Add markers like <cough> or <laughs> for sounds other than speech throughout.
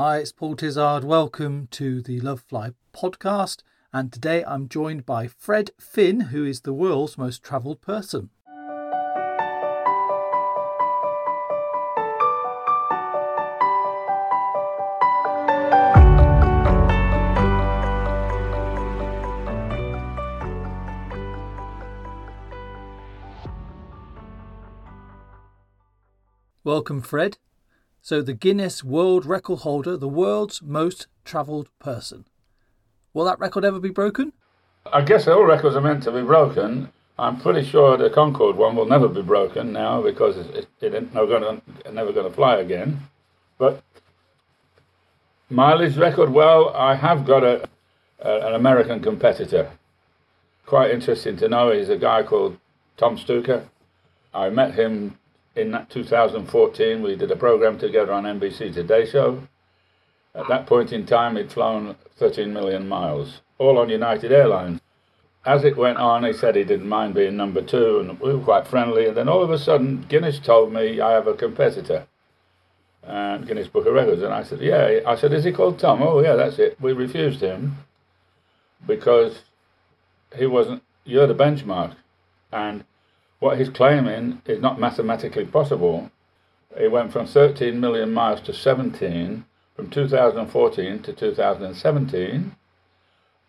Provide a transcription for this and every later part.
Hi, it's Paul Tizard. Welcome to the Love Fly podcast. And today I'm joined by Fred Finn, who is the world's most travelled person. Welcome, Fred. So, the Guinness World Record holder, the world's most travelled person. Will that record ever be broken? I guess all records are meant to be broken. I'm pretty sure the Concorde one will never be broken now because it, it, it going to never going to fly again. But mileage record, well, I have got a, a, an American competitor. Quite interesting to know. He's a guy called Tom Stuker. I met him in 2014, we did a program together on NBC Today Show. At that point in time, he'd flown 13 million miles, all on United Airlines. As it went on, he said he didn't mind being number two, and we were quite friendly. And then all of a sudden, Guinness told me I have a competitor, uh, Guinness Book of Records. And I said, Yeah. I said, Is he called Tom? Oh, yeah, that's it. We refused him because he wasn't, you're the benchmark. And what he's claiming is not mathematically possible. It went from 13 million miles to 17 from 2014 to 2017,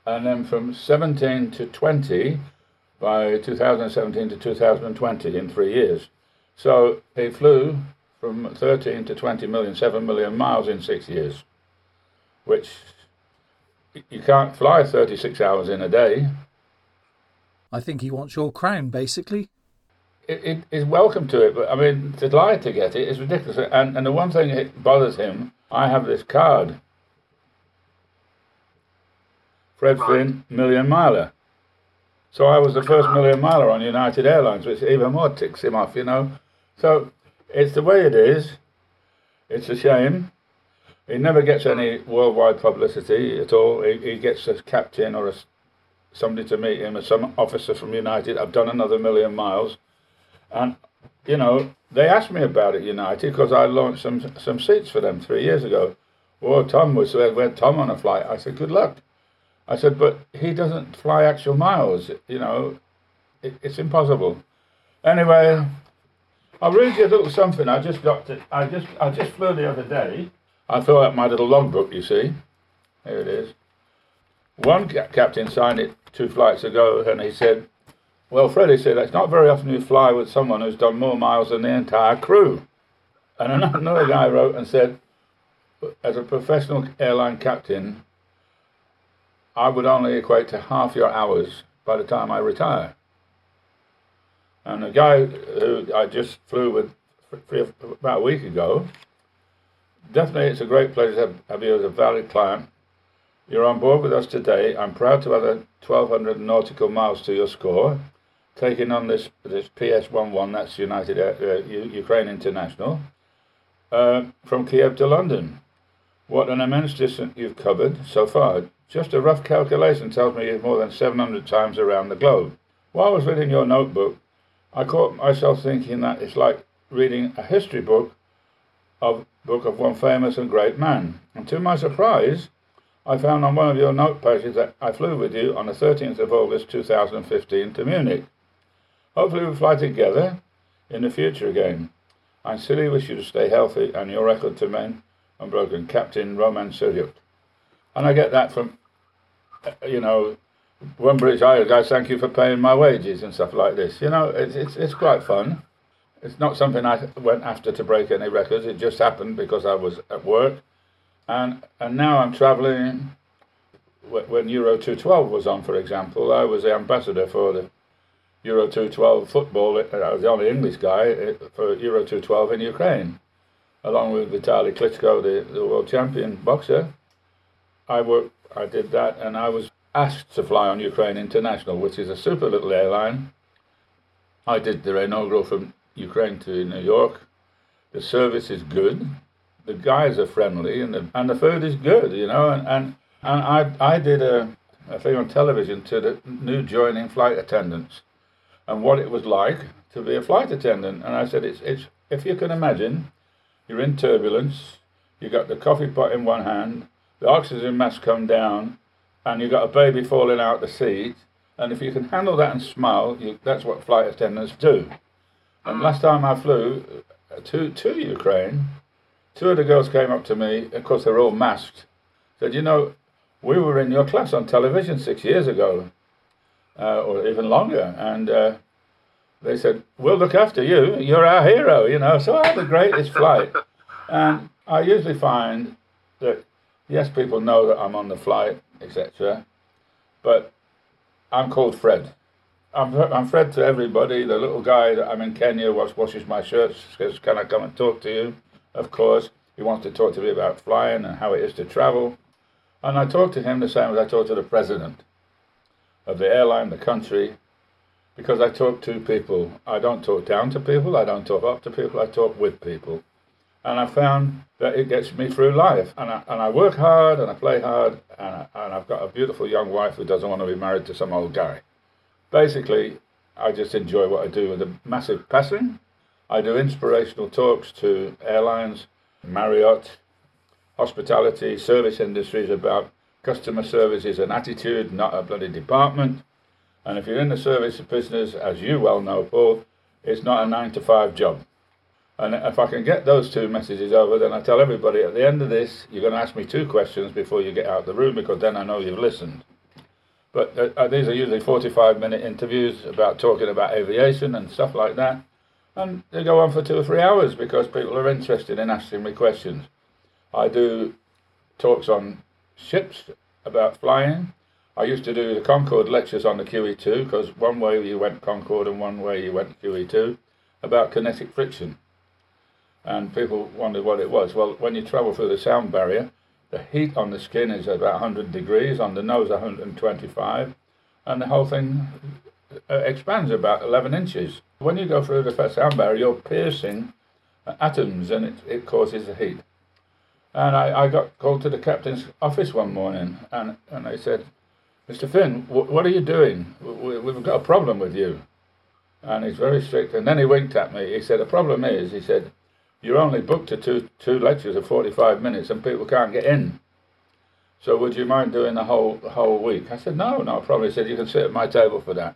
and then from 17 to 20 by 2017 to 2020 in three years. So he flew from 13 to 20 million, 7 million miles in six years, which you can't fly 36 hours in a day. I think he wants your crown, basically it, is welcome to it, but I mean, to lie to get it is ridiculous. And and the one thing that bothers him, I have this card. Fred. Finn, million miler. So I was the first ah. million miler on United Airlines, which even more ticks him off, you know. So it's the way it is. It's a shame. He never gets any worldwide publicity at all. He, he gets a captain or a, somebody to meet him, or some officer from United. I've done another million miles. And, you know, they asked me about it, United, because I launched some some seats for them three years ago. Well, Tom was, uh, we had Tom on a flight. I said, good luck. I said, but he doesn't fly actual miles, you know, it, it's impossible. Anyway, I'll read you a little something. I just got to, I just, I just flew the other day. I filled out my little logbook, you see. Here it is. One captain signed it two flights ago, and he said, well, Freddie said, it's not very often you fly with someone who's done more miles than the entire crew. And <laughs> another guy wrote and said, as a professional airline captain, I would only equate to half your hours by the time I retire. And a guy who I just flew with about a week ago, definitely it's a great pleasure to have, have you as a valued client. You're on board with us today. I'm proud to add a 1,200 nautical miles to your score taking on this this PS11, that's United uh, Ukraine International, uh, from Kiev to London. What an immense distance you've covered so far. Just a rough calculation tells me you've more than 700 times around the globe. While I was reading your notebook, I caught myself thinking that it's like reading a history book of book of one famous and great man. And to my surprise, I found on one of your note pages that I flew with you on the 13th of August 2015 to Munich. Hopefully we'll fly together in the future again. I sincerely wish you to stay healthy and your record to remain unbroken. Captain Roman Suryuk. And I get that from, uh, you know, one British Isles guys, thank you for paying my wages and stuff like this. You know, it's, it's, it's quite fun. It's not something I went after to break any records. It just happened because I was at work. And, and now I'm traveling. When Euro 212 was on, for example, I was the ambassador for the Euro 212 football. I was the only English guy uh, for Euro 212 in Ukraine, along with Vitaly Klitschko, the, the world champion boxer. I worked, I did that, and I was asked to fly on Ukraine International, which is a super little airline. I did the inaugural from Ukraine to New York. The service is good. The guys are friendly, and the and the food is good, you know. And and, and I I did a, a thing on television to the new joining flight attendants and what it was like to be a flight attendant. And I said, it's, it's if you can imagine, you're in turbulence, you got the coffee pot in one hand, the oxygen mask come down, and you got a baby falling out the seat. And if you can handle that and smile, you, that's what flight attendants do. And last time I flew uh, to to Ukraine, two of the girls came up to me. Of course, they're all masked. Said, "You know, we were in your class on television six years ago, uh, or even longer, and." Uh, they said, "We'll look after you. You're our hero," you know. So I had the greatest flight, <laughs> and I usually find that yes, people know that I'm on the flight, etc. But I'm called Fred. I'm, I'm Fred to everybody. The little guy that I'm in Kenya wash, washes my shirts says, "Can I come and talk to you?" Of course, he wants to talk to me about flying and how it is to travel, and I talk to him the same as I talk to the president of the airline, the country, because I talk to people. I don't talk down to people. I don't talk up to people. I talk with people. And I found that it gets me through life. And I, and I work hard and I play hard. And, I, and I've got a beautiful young wife who doesn't want to be married to some old guy. Basically, I just enjoy what I do with a massive passion. I do inspirational talks to airlines, Marriott, hospitality, service industries about customer service is an attitude, not a bloody department. And if you're in the service of business, as you well know, Paul, it's not a nine to five job. And if I can get those two messages over, then I tell everybody at the end of this, you're going to ask me two questions before you get out of the room because then I know you've listened. But uh these are usually 45 minute interviews about talking about aviation and stuff like that. And they go on for two or three hours because people are interested in asking me questions. I do talks on ships about flying. I used to do the Concorde lectures on the QE2 because one way you went Concorde and one way you went QE2 about kinetic friction. And people wondered what it was. Well, when you travel through the sound barrier, the heat on the skin is about 100 degrees, on the nose 125, and the whole thing uh, expands about 11 inches. When you go through the sound barrier, you're piercing atoms and it, it causes the heat. And I, I got called to the captain's office one morning and, and they said, Mr. Finn, what are you doing? We, we've got a problem with you. And he's very strict. And then he winked at me. He said, The problem is, he said, you're only booked to two, two lectures of 45 minutes and people can't get in. So would you mind doing the whole the whole week? I said, No, no problem. He said, You can sit at my table for that.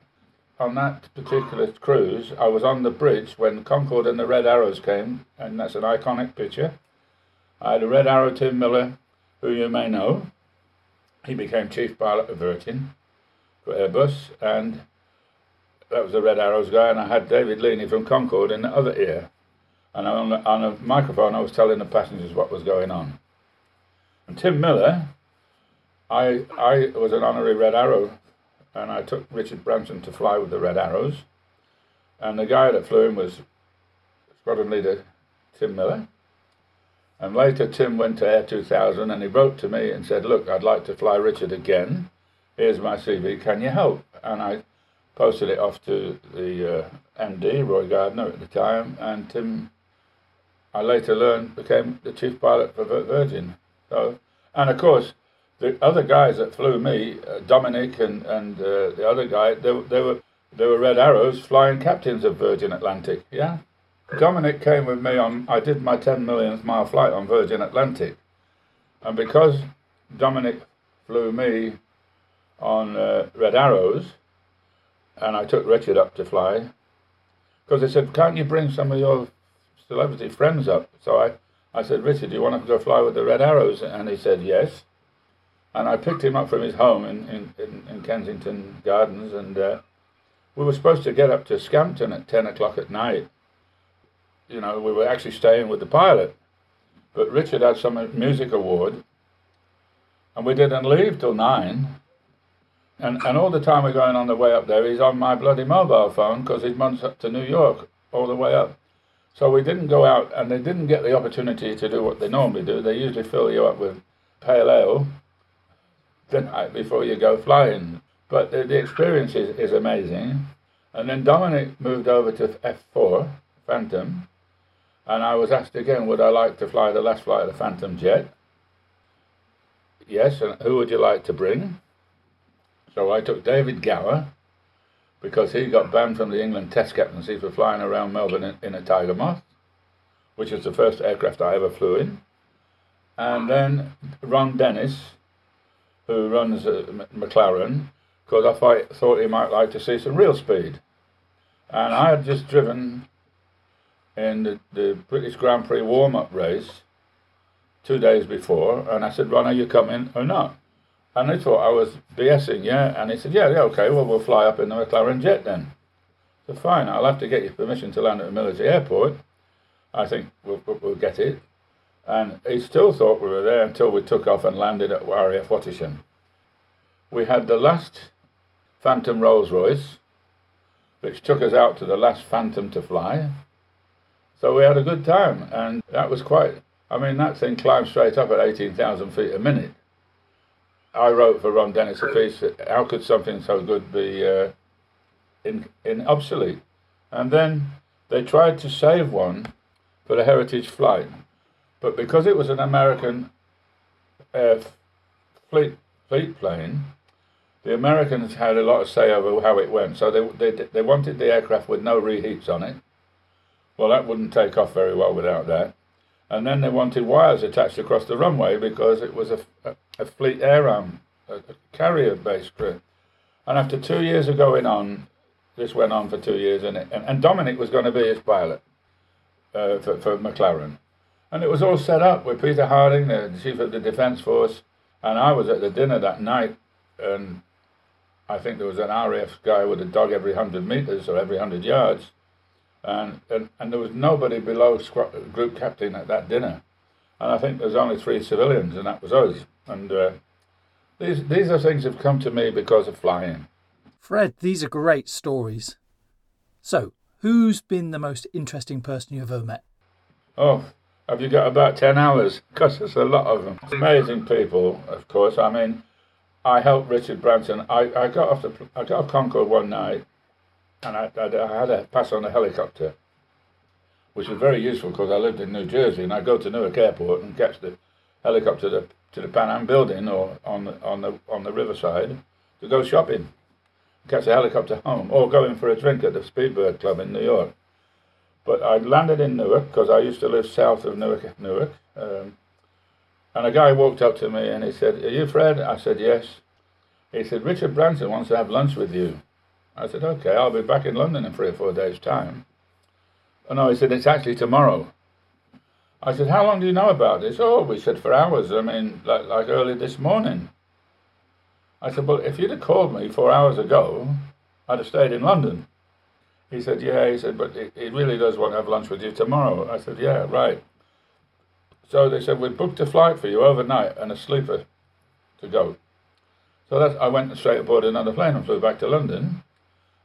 On that particular cruise, I was on the bridge when Concorde and the Red Arrows came, and that's an iconic picture. I had a Red Arrow Tim Miller, who you may know, he became chief pilot of Virgin for Airbus, and that was the Red Arrows guy. And I had David Leaney from Concorde in the other ear, and on, the, on a microphone I was telling the passengers what was going on. And Tim Miller, I I was an honorary Red Arrow, and I took Richard Branson to fly with the Red Arrows, and the guy that flew him was squadron leader Tim Miller. And later, Tim went to Air 2000 and he wrote to me and said, Look, I'd like to fly Richard again. Here's my CV. Can you help? And I posted it off to the uh, MD, Roy Gardner, at the time. And Tim, I later learned, became the chief pilot for Virgin. So, and of course, the other guys that flew me, uh, Dominic and, and uh, the other guy, they, they were they were Red Arrows, flying captains of Virgin Atlantic. Yeah. Dominic came with me on, I did my 10 millionth mile flight on Virgin Atlantic. And because Dominic flew me on uh, Red Arrows, and I took Richard up to fly, because they said, can't you bring some of your celebrity friends up? So I, I said, Richard, do you want to go fly with the Red Arrows? And he said, yes. And I picked him up from his home in, in, in, in Kensington Gardens, and uh, we were supposed to get up to Scampton at 10 o'clock at night you know, we were actually staying with the pilot. But Richard had some music award, and we didn't leave till nine. And, and all the time we're going on the way up there, he's on my bloody mobile phone because his mum's up to New York all the way up. So we didn't go out, and they didn't get the opportunity to do what they normally do. They usually fill you up with pale ale the night before you go flying. But the, the experience is, is amazing. And then Dominic moved over to F4, Phantom, and I was asked again, would I like to fly the last flight of the Phantom Jet? Yes, and who would you like to bring? So I took David Gower because he got banned from the England Test Captaincy for flying around Melbourne in, in a Tiger Moth, which was the first aircraft I ever flew in. and then Ron Dennis, who runs uh, McLaren, because I thought, thought he might like to see some real speed. And I had just driven in the, the British Grand Prix warm up race two days before, and I said, Ron, are you coming or not? And he thought I was BSing, yeah. And he said, yeah, yeah, okay, well, we'll fly up in the McLaren jet then. So fine, I'll have to get your permission to land at the military airport. I think we'll, we'll get it. And he still thought we were there until we took off and landed at RAF Wattisham. We had the last Phantom Rolls Royce, which took us out to the last Phantom to fly. So we had a good time, and that was quite. I mean, that thing climbed straight up at 18,000 feet a minute. I wrote for Ron Dennis a piece. How could something so good be uh, in in obsolete? And then they tried to save one for the Heritage flight, but because it was an American uh, fleet fleet plane, the Americans had a lot of say over how it went. So they they they wanted the aircraft with no reheats on it well, that wouldn't take off very well without that. And then they wanted wires attached across the runway because it was a, a, a fleet air arm, a, a carrier based crew. And after two years of going on, this went on for two years, and, it, and, and Dominic was going to be his pilot uh, for, for McLaren. And it was all set up with Peter Harding, the chief of the Defence Force, and I was at the dinner that night, and I think there was an RAF guy with a dog every 100 metres or every 100 yards and, and, and there was nobody below squad, group captain at that dinner. And I think there's only three civilians, and that was us. And uh, these, these are things that have come to me because of flying. Fred, these are great stories. So, who's been the most interesting person you've ever met? Oh, have you got about 10 hours? Because there's a lot of them. Amazing people, of course. I mean, I helped Richard Branson. I, I got off the I got off Concorde one night and I, I, I had to pass on a helicopter, which was very useful because I lived in New Jersey and I go to Newark Airport and catch the helicopter to, to the Pan Am building or on the on the on the riverside to go shopping, catch a helicopter home, or go in for a drink at the Speedbird Club in New York. But I landed in Newark because I used to live south of Newark, Newark. Um, and a guy walked up to me and he said, "Are you Fred?" I said, "Yes." He said, "Richard Branson wants to have lunch with you." I said, okay, I'll be back in London in three or four days' time. No, he said, it's actually tomorrow. I said, how long do you know about this? Oh, we said for hours. I mean, like, like early this morning. I said, well, if you'd have called me four hours ago, I'd have stayed in London. He said, yeah. He said, but he really does want to have lunch with you tomorrow. I said, yeah, right. So they said, we booked a flight for you overnight and a sleeper to go. So that I went straight aboard another plane and flew back to London.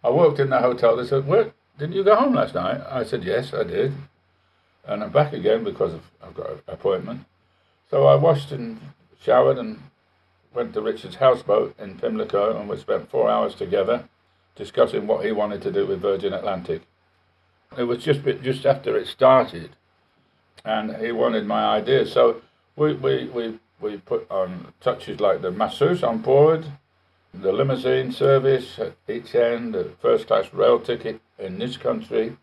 I walked in the hotel. They said, "What? Didn't you go home last night?" I said, "Yes, I did." And I'm back again because of, I've got an appointment. So I washed and showered and went to Richard's houseboat in Pimlico, and we spent four hours together discussing what he wanted to do with Virgin Atlantic. It was just just after it started, and he wanted my ideas. So we we we, we put on touches like the masseuse on board the limousine service at each end, the first class rail ticket in this country,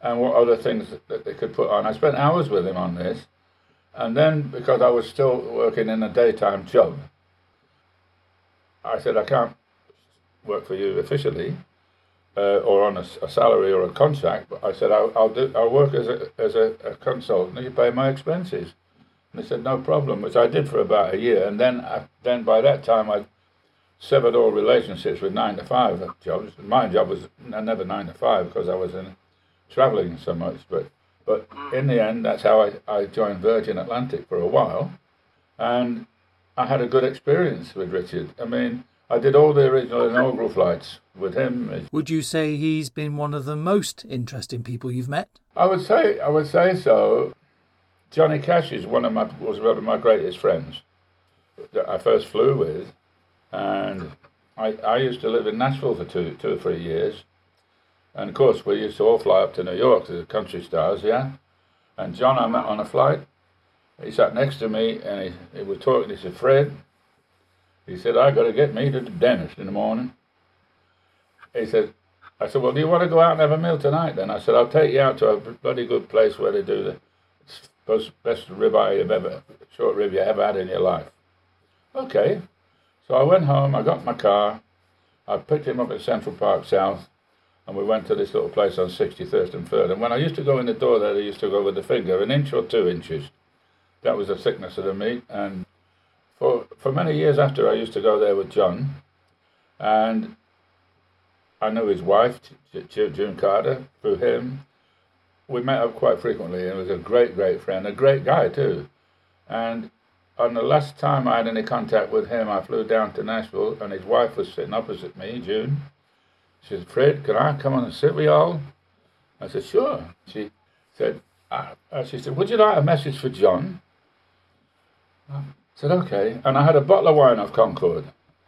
and what other things that they could put on. I spent hours with him on this, and then because I was still working in a daytime job, I said I can't work for you officially. Uh, or on a, a, salary or a contract, but I said I'll, I'll do I'll work as a as a, a consultant. You pay my expenses, and they said no problem, which I did for about a year. And then I, then by that time I severed all relationships with nine to five jobs. My job was never nine to five because I was in traveling so much. But but in the end, that's how I, I joined Virgin Atlantic for a while, and I had a good experience with Richard. I mean, I did all the original inaugural flights with him. Would you say he's been one of the most interesting people you've met? I would say I would say so. Johnny Cash is one of my was one of my greatest friends that I first flew with and mm. I, I used to live in Nashville for two, two or three years. And of course, we used to all fly up to New York to the country stars, yeah. And John, I met on a flight. He sat next to me and he, he was talking. He said, Fred, he said, I got to get me to the dentist in the morning. He said, I said, well, do you want to go out and have a meal tonight then? I said, I'll take you out to a bloody good place where they do the best, best ribeye you've ever, short rib you ever had in your life. Okay. So I went home, I got my car, I picked him up at Central Park South, and we went to this little place on 63rd and 3rd. And when I used to go in the door there, I used to go with the finger, an inch or two inches. That was the thickness of the meat. And for, for many years after, I used to go there with John. And I knew his wife, June Carter, through him. We met up quite frequently, and was a great, great friend, a great guy too. And on the last time I had any contact with him, I flew down to Nashville, and his wife was sitting opposite me, June. She said, Fred, can I come on and sit with y'all? I said, sure. She said, uh, she said, would you like a message for John? I said, okay. And I had a bottle of wine off Concorde.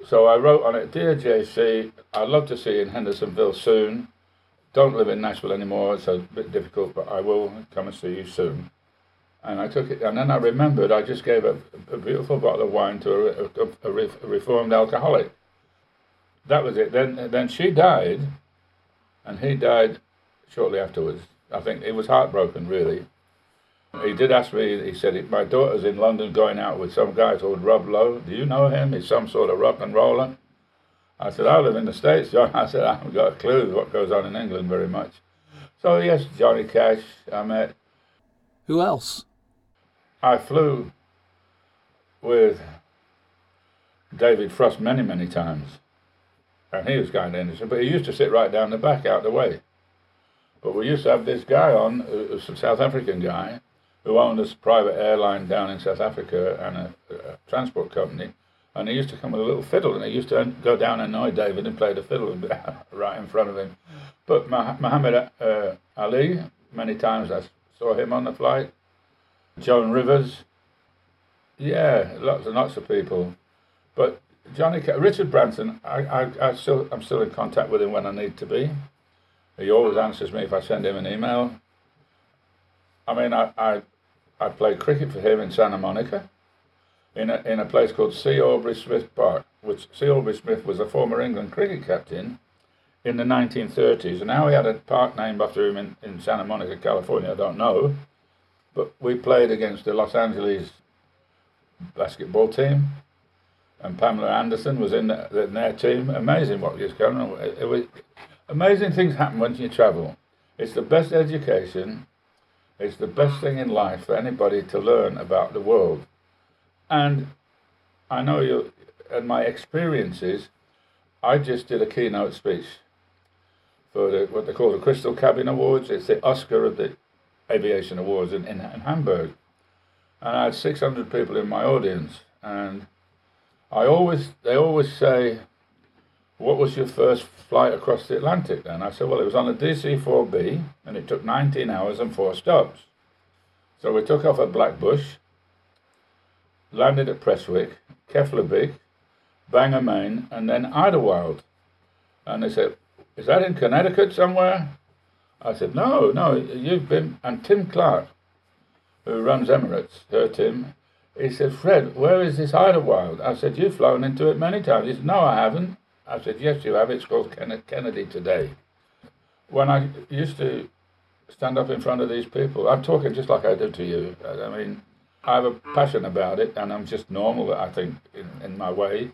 So I wrote on it, Dear JC, I'd love to see you in Hendersonville soon. Don't live in Nashville anymore, it's a bit difficult, but I will come and see you soon. And I took it, and then I remembered I just gave a, a beautiful bottle of wine to a, a, a reformed alcoholic that was it. Then then she died, and he died shortly afterwards. I think he was heartbroken, really. He did ask me, he said, My daughter's in London going out with some guy called Rob Lowe. Do you know him? He's some sort of rock and roller. I said, I live in the States, John. <laughs> I said, I haven't got a clue what goes on in England very much. So, yes, Johnny Cash, I met. Who else? I flew with David Frost many, many times and he was kind of innocent, but he used to sit right down the back out the way. But we used to have this guy on, a South African guy, who owned this private airline down in South Africa and a, a, transport company. And he used to come with a little fiddle, and he used to go down and annoy David and play the fiddle <laughs> right in front of him. But Muhammad uh, Ali, many times I saw him on the flight. Joan Rivers, yeah, lots and lots of people. But Johnny Richard Branson, I, I, I still I'm still in contact with him when I need to be. He always answers me if I send him an email. I mean, I I, I played cricket for him in Santa Monica, in a in a place called C. Aubrey Smith Park, which C. Aubrey Smith was a former England cricket captain in the 1930s, and now he had a park named after him in, in Santa Monica, California. I don't know, but we played against the Los Angeles basketball team and Pamela Anderson was in, the, in their team. Amazing what was going on. It, it was amazing things happen when you travel. It's the best education. It's the best thing in life for anybody to learn about the world. And I know you, and my experiences, I just did a keynote speech for the, what they call the Crystal Cabin Awards. It's the Oscar of the Aviation Awards in, in, in Hamburg. And I had 600 people in my audience. And I always, they always say, what was your first flight across the Atlantic then? I said, well, it was on a DC-4B and it took 19 hours and four stops. So we took off at Blackbush, landed at Prestwick, Keflavik, Bangor, Maine, and then Idlewild. And they said, is that in Connecticut somewhere? I said, no, no, you've been, and Tim Clark, who runs Emirates, her Tim, he said, Fred, where is this Idlewild? I said, You've flown into it many times. He said, No, I haven't. I said, Yes, you have. It's called Kennedy today. When I used to stand up in front of these people, I'm talking just like I do to you. I mean, I have a passion about it, and I'm just normal, I think, in, in my way.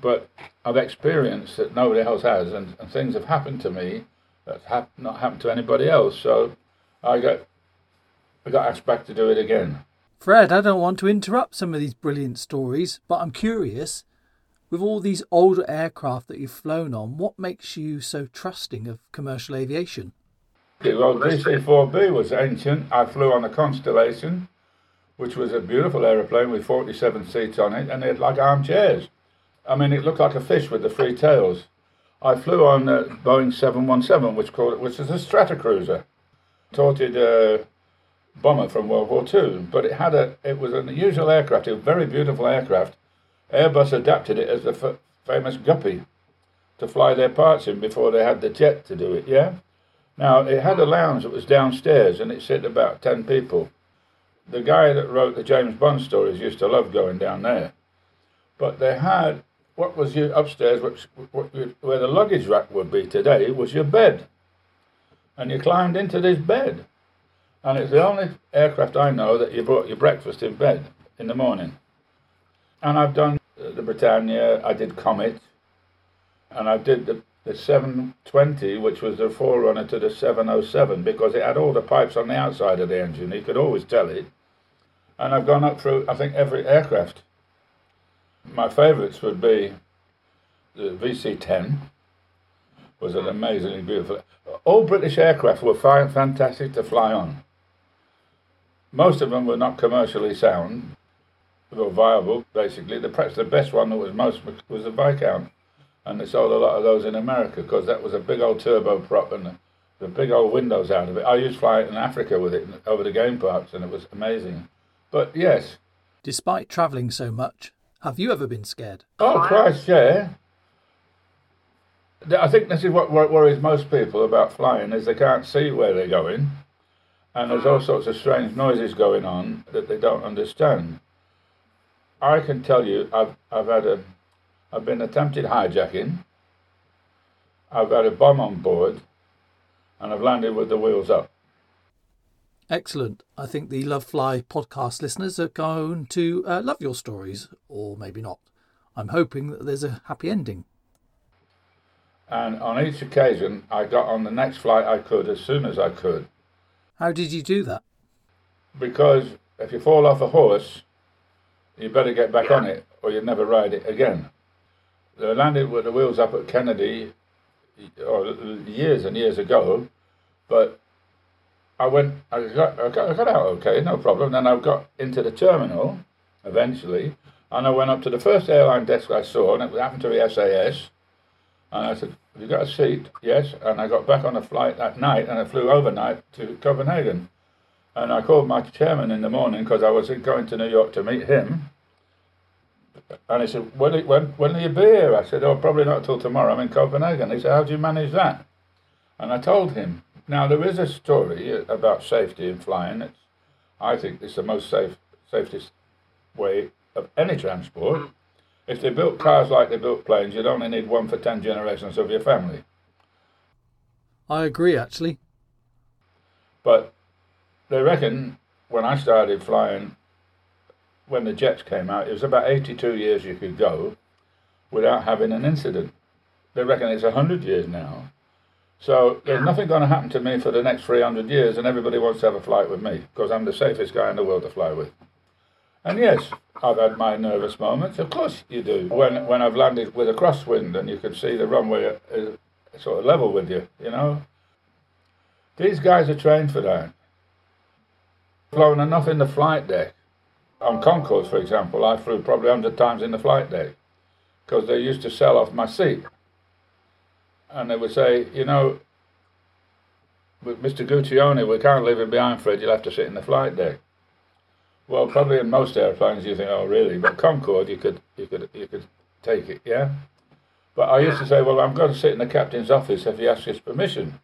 But I've experienced that nobody else has, and, and things have happened to me that have not happened to anybody else. So I got, I got asked back to do it again. Fred, I don't want to interrupt some of these brilliant stories, but I'm curious. With all these older aircraft that you've flown on, what makes you so trusting of commercial aviation? Well, DC-4B was ancient. I flew on a Constellation, which was a beautiful aeroplane with 47 seats on it, and it had like armchairs. I mean, it looked like a fish with the three tails. I flew on a Boeing 717, which called it, which is a Stratocruiser, torted uh, bomber from World War II, but it had a it was an unusual aircraft. A very beautiful aircraft. Airbus adapted it as the f- famous Guppy to fly their parts in before they had the jet to do it. Yeah. Now it had a lounge that was downstairs, and it sit about ten people. The guy that wrote the James Bond stories used to love going down there, but they had what was your upstairs, which, where the luggage rack would be today, was your bed, and you climbed into this bed And it's the only aircraft I know that you brought your breakfast in bed in the morning. And I've done the Britannia, I did Comet, and I did the, the 720, which was the forerunner to the 707, because it had all the pipes on the outside of the engine. You could always tell it. And I've gone up through, I think, every aircraft. My favourites would be the VC 10, was an amazingly beautiful. All British aircraft were fine, fantastic to fly on. Most of them were not commercially sound or viable, basically. The, perhaps the best one that was most was the Viscount. And they sold a lot of those in America because that was a big old turboprop and the, the big old windows out of it. I used to fly in Africa with it over the game parks and it was amazing. But yes. Despite travelling so much, have you ever been scared? Oh, Christ, yeah. I think this is what worries most people about flying is they can't see where they're going, and there's all sorts of strange noises going on that they don't understand. I can tell you, I've I've had a, I've been attempted hijacking. I've had a bomb on board, and I've landed with the wheels up. Excellent. I think the Love Fly podcast listeners are going to uh, love your stories, or maybe not. I'm hoping that there's a happy ending. And on each occasion, I got on the next flight I could as soon as I could. How did you do that? Because if you fall off a horse, you better get back on it or you'd never ride it again. I landed with the wheels up at Kennedy or years and years ago, but I went, I got, I got, I got out okay, no problem. Then I got into the terminal eventually, and I went up to the first airline desk I saw, and it happened to be SAS. And I said, Have you got a seat? Yes. And I got back on a flight that night and I flew overnight to Copenhagen. And I called my chairman in the morning because I was going to New York to meet him. And he said, when, when, when will you be here? I said, Oh, probably not till tomorrow. I'm in Copenhagen. He said, How do you manage that? And I told him. Now, there is a story about safety in flying. It's, I think it's the most safe, safest way of any transport. Hmm. If they built cars like they built planes, you'd only need one for 10 generations of your family. I agree, actually. But they reckon when I started flying, when the jets came out, it was about 82 years you could go without having an incident. They reckon it's 100 years now. So there's nothing going to happen to me for the next 300 years, and everybody wants to have a flight with me because I'm the safest guy in the world to fly with. And yes, I've had my nervous moments. Of course you do. When when I've landed with a crosswind and you can see the runway is sort of level with you, you know. These guys are trained for that. Flown enough in the flight deck. On Concorde, for example, I flew probably 100 times in the flight deck because they used to sell off my seat. And they would say, you know, with Mr. Guccione, we can't leave him behind, Fred, you'll have to sit in the flight deck. Well, probably in most airplanes you think, oh, really? But Concorde, you could, you could, you could take it, yeah. But I used to say, well, I'm going to sit in the captain's office if he asks his permission.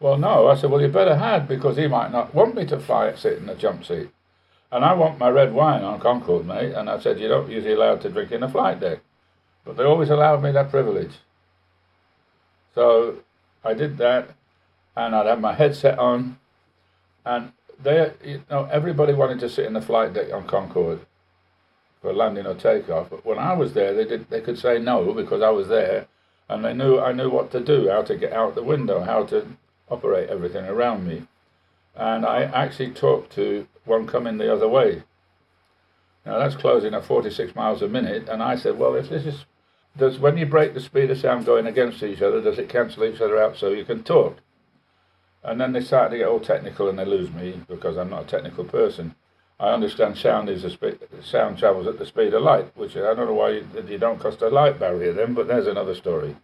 Well, no. I said, well, you better have because he might not want me to fly sit in the jump seat. And I want my red wine on Concorde, mate. And I said, you don't usually allowed to drink in the flight deck. But they always allowed me that privilege. So I did that, and I'd have my headset on, and they, you know, everybody wanted to sit in the flight deck on Concorde for landing or takeoff. But when I was there, they did they could say no because I was there, and they knew I knew what to do, how to get out the window, how to operate everything around me, and I actually talked to one coming the other way. Now that's closing at 46 miles a minute, and I said, well, if this is does when you break the speed of sound going against each other, does it cancel each other out so you can talk? And then they start to get all technical and they lose me because I'm not a technical person. I understand sound is a spe- sound travels at the speed of light, which I don't know why you, you don't cross the light barrier then, but there's another story.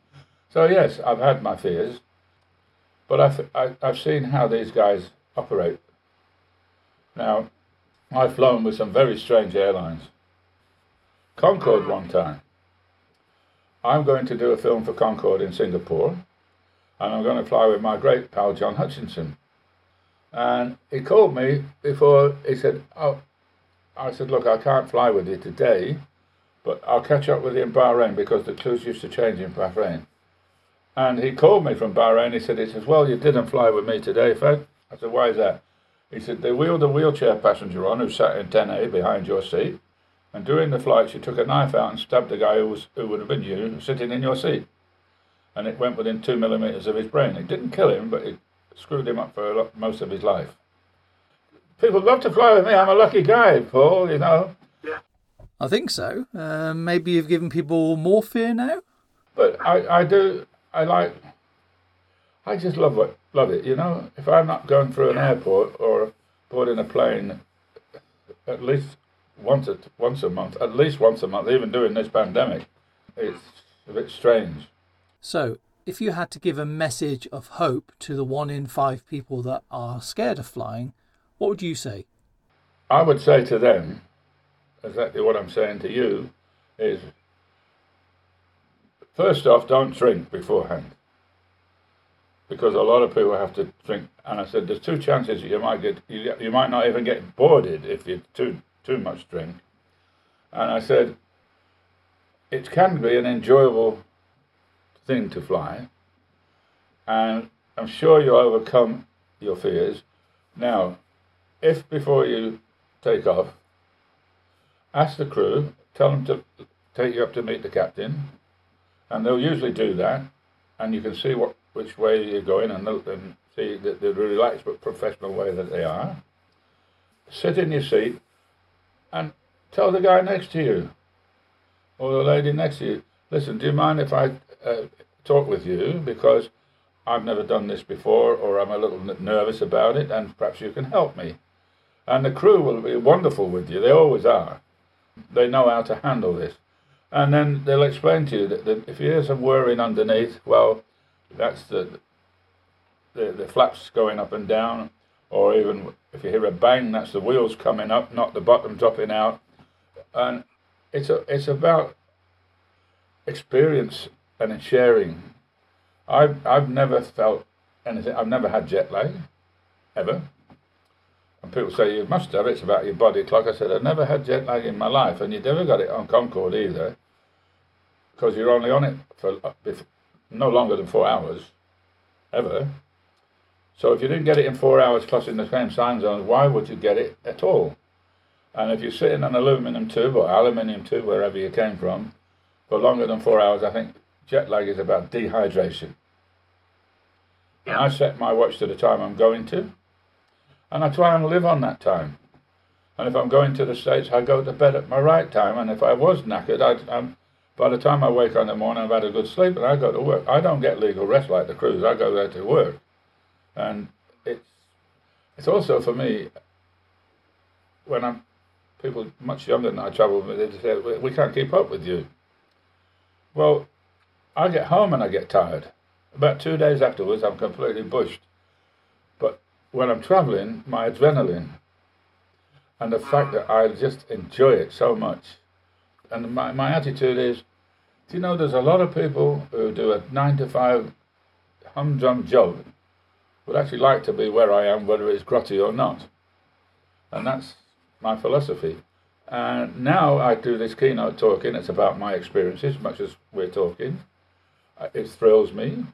So yes, I've had my fears, but I've I, have i have seen how these guys operate. Now, I've flown with some very strange airlines. Concorde one time. I'm going to do a film for Concorde in Singapore and I'm going to fly with my great pal John Hutchinson. And he called me before he said, "Oh," I said, "Look, I can't fly with you today, but I'll catch up with you in Bahrain because the crews used to change in Bahrain." And he called me from Bahrain. He said, "He says, well, you didn't fly with me today, Fred." I said, why is that? He said, they wheeled a wheelchair passenger on who sat in 10A behind your seat, and during the flight she took a knife out and stabbed the guy who, was, who would have been you sitting in your seat. And it went within two millimetres of his brain. It didn't kill him, but it screwed him up for lot, most of his life. People love to fly with me. I'm a lucky guy, Paul, you know. Yeah. I think so. Uh, maybe you've given people more fear now? But I, I do, I like, I just love it, love it, you know. If I'm not going through an airport or boarding a plane, at least once a, once a month, at least once a month, even during this pandemic, it's a bit strange. So, if you had to give a message of hope to the one in five people that are scared of flying, what would you say? I would say to them, exactly what I'm saying to you, is first off, don't drink beforehand. Because a lot of people have to drink, and I said there's two chances you might get you, you might not even get boarded if you too too much drink. And I said it can be an enjoyable thing to fly, and I'm sure you'll overcome your fears. Now, if before you take off, ask the crew, tell them to take you up to meet the captain, and they'll usually do that, and you can see what which way you're going and, and see the, the relaxed but professional way that they are. Sit in your seat and tell the guy next to you or the lady next to you, listen, do you mind if I uh, talk with you because I've never done this before or I'm a little nervous about it and perhaps you can help me. And the crew will be wonderful with you, they always are. They know how to handle this. And then they'll explain to you that, that if you hear some whirring underneath, well, that's the, the the flaps going up and down, or even if you hear a bang, that's the wheels coming up, not the bottom dropping out. And it's a it's about experience and sharing. I've I've never felt anything. I've never had jet lag, ever. And people say you must have. It's about your body clock. I said I've never had jet lag in my life, and you never got it on Concorde either, because you're only on it for uh, no longer than four hours, ever. So if you didn't get it in four hours crossing the same time zones, why would you get it at all? And if you sit in an aluminium tube or aluminium tube, wherever you came from, for longer than four hours, I think jet lag is about dehydration. And I set my watch to the time I'm going to, and I try and live on that time. And if I'm going to the States, I go to bed at my right time. And if I was knackered, I'd, I'm by the time I wake up in the morning, I've had a good sleep and I go to work. I don't get legal rest like the crews. I go there to work, and it's it's also for me when I'm people much younger than I travel with. They say we can't keep up with you. Well, I get home and I get tired. About two days afterwards, I'm completely bushed. But when I'm traveling, my adrenaline and the fact that I just enjoy it so much and my, my attitude is, do you know, there's a lot of people who do a nine to five humdrum job would actually like to be where I am, whether it's grotty or not. And that's my philosophy. And now I do this keynote talking. It's about my experiences, much as we're talking. Uh, it thrills me.